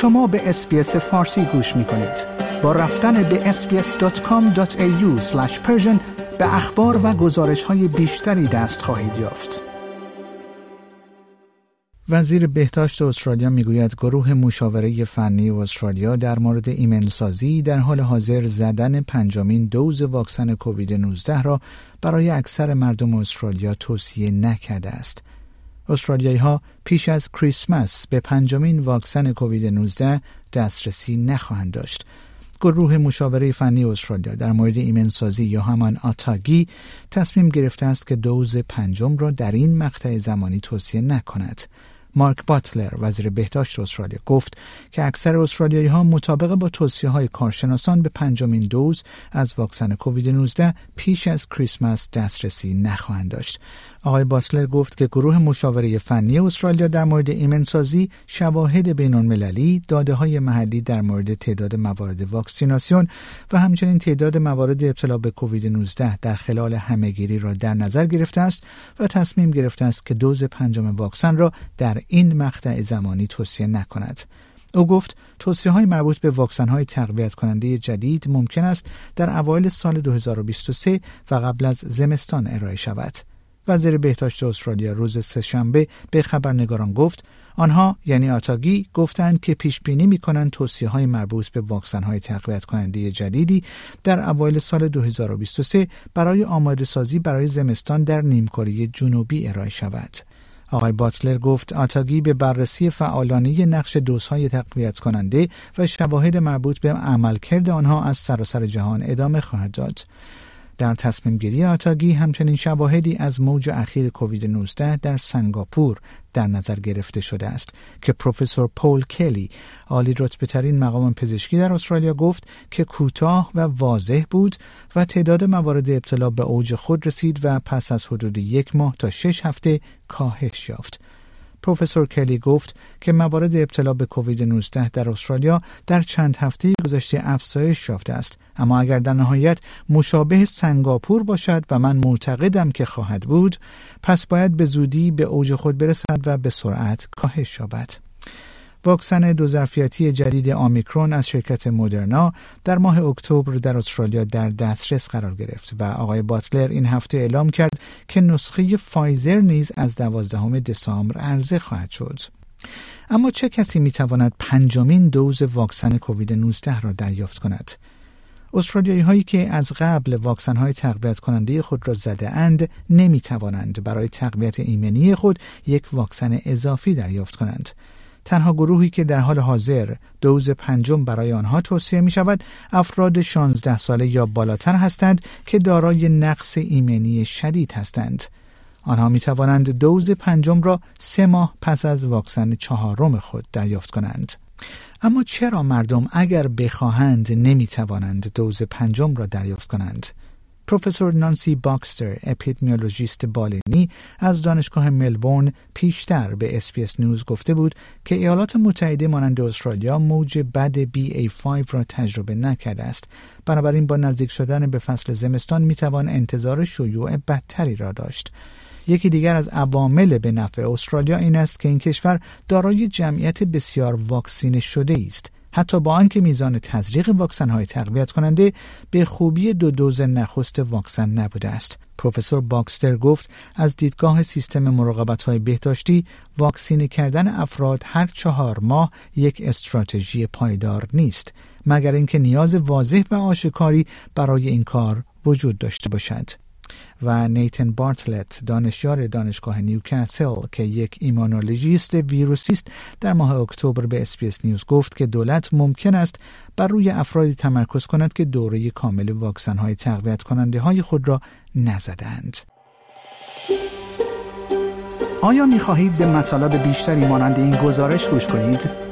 شما به اسپیس فارسی گوش می کنید. با رفتن به sbs.com.au به اخبار و گزارش های بیشتری دست خواهید یافت. وزیر بهداشت استرالیا می‌گوید گروه مشاوره فنی استرالیا در مورد ایمنسازی در حال حاضر زدن پنجمین دوز واکسن کووید 19 را برای اکثر مردم استرالیا توصیه نکرده است. استرالیایی ها پیش از کریسمس به پنجمین واکسن کووید 19 دسترسی نخواهند داشت. گروه مشاوره فنی استرالیا در مورد ایمنسازی یا همان آتاگی تصمیم گرفته است که دوز پنجم را در این مقطع زمانی توصیه نکند. مارک باتلر وزیر بهداشت استرالیا گفت که اکثر استرالیایی ها مطابق با توصیه های کارشناسان به پنجمین دوز از واکسن کووید 19 پیش از کریسمس دسترسی نخواهند داشت. آقای باتلر گفت که گروه مشاوره فنی استرالیا در مورد ایمنسازی شواهد بین المللی، داده های محلی در مورد تعداد موارد واکسیناسیون و همچنین تعداد موارد ابتلا به کووید 19 در خلال همهگیری را در نظر گرفته است و تصمیم گرفته است که دوز پنجم واکسن را در این مقطع زمانی توصیه نکند. او گفت توصیه های مربوط به واکسن های تقویت کننده جدید ممکن است در اوایل سال 2023 و قبل از زمستان ارائه شود. وزیر بهداشت استرالیا روز سهشنبه به خبرنگاران گفت آنها یعنی آتاگی گفتند که پیش بینی می کنند توصیه های مربوط به واکسن های تقویت کننده جدیدی در اوایل سال 2023 برای آماده سازی برای زمستان در نیمکره جنوبی ارائه شود. آقای باتلر گفت آتاگی به بررسی فعالانه نقش دوزهای تقویت کننده و شواهد مربوط به عملکرد آنها از سراسر جهان ادامه خواهد داد. در تصمیم گیری آتاگی همچنین شواهدی از موج اخیر کووید 19 در سنگاپور در نظر گرفته شده است که پروفسور پول کلی عالی رتبه ترین مقام پزشکی در استرالیا گفت که کوتاه و واضح بود و تعداد موارد ابتلا به اوج خود رسید و پس از حدود یک ماه تا شش هفته کاهش یافت. پروفسور کلی گفت که موارد ابتلا به کووید 19 در استرالیا در چند هفته گذشته افزایش یافته است. اما اگر در نهایت مشابه سنگاپور باشد و من معتقدم که خواهد بود پس باید به زودی به اوج خود برسد و به سرعت کاهش یابد. واکسن دو ظرفیتی جدید آمیکرون از شرکت مدرنا در ماه اکتبر در استرالیا در دسترس قرار گرفت و آقای باتلر این هفته اعلام کرد که نسخه فایزر نیز از دوازدهم دسامبر عرضه خواهد شد. اما چه کسی می تواند پنجمین دوز واکسن کووید 19 را دریافت کند؟ استرالیایی هایی که از قبل واکسن های تقویت کننده خود را زده اند نمی توانند برای تقویت ایمنی خود یک واکسن اضافی دریافت کنند. تنها گروهی که در حال حاضر دوز پنجم برای آنها توصیه می شود افراد 16 ساله یا بالاتر هستند که دارای نقص ایمنی شدید هستند. آنها می توانند دوز پنجم را سه ماه پس از واکسن چهارم خود دریافت کنند. اما چرا مردم اگر بخواهند نمی توانند دوز پنجم را دریافت کنند؟ پروفسور نانسی باکستر اپیدمیولوژیست بالینی از دانشگاه ملبورن پیشتر به SBS News گفته بود که ایالات متحده مانند استرالیا موج بد BA5 را تجربه نکرده است. بنابراین با نزدیک شدن به فصل زمستان می‌توان انتظار شیوع بدتری را داشت. یکی دیگر از عوامل به نفع استرالیا این است که این کشور دارای جمعیت بسیار واکسینه شده است. حتی با آنکه میزان تزریق واکسن های تقویت کننده به خوبی دو دوز نخست واکسن نبوده است. پروفسور باکستر گفت از دیدگاه سیستم مراقبت های بهداشتی واکسینه کردن افراد هر چهار ماه یک استراتژی پایدار نیست مگر اینکه نیاز واضح و آشکاری برای این کار وجود داشته باشد. و نیتن بارتلت دانشیار دانشگاه نیوکاسل که یک ایمانولوژیست ویروسی است در ماه اکتبر به SBS News گفت که دولت ممکن است بر روی افرادی تمرکز کند که دوره کامل واکسن های تقویت کننده های خود را نزدند. آیا می خواهید به مطالب بیشتری مانند این گزارش گوش کنید؟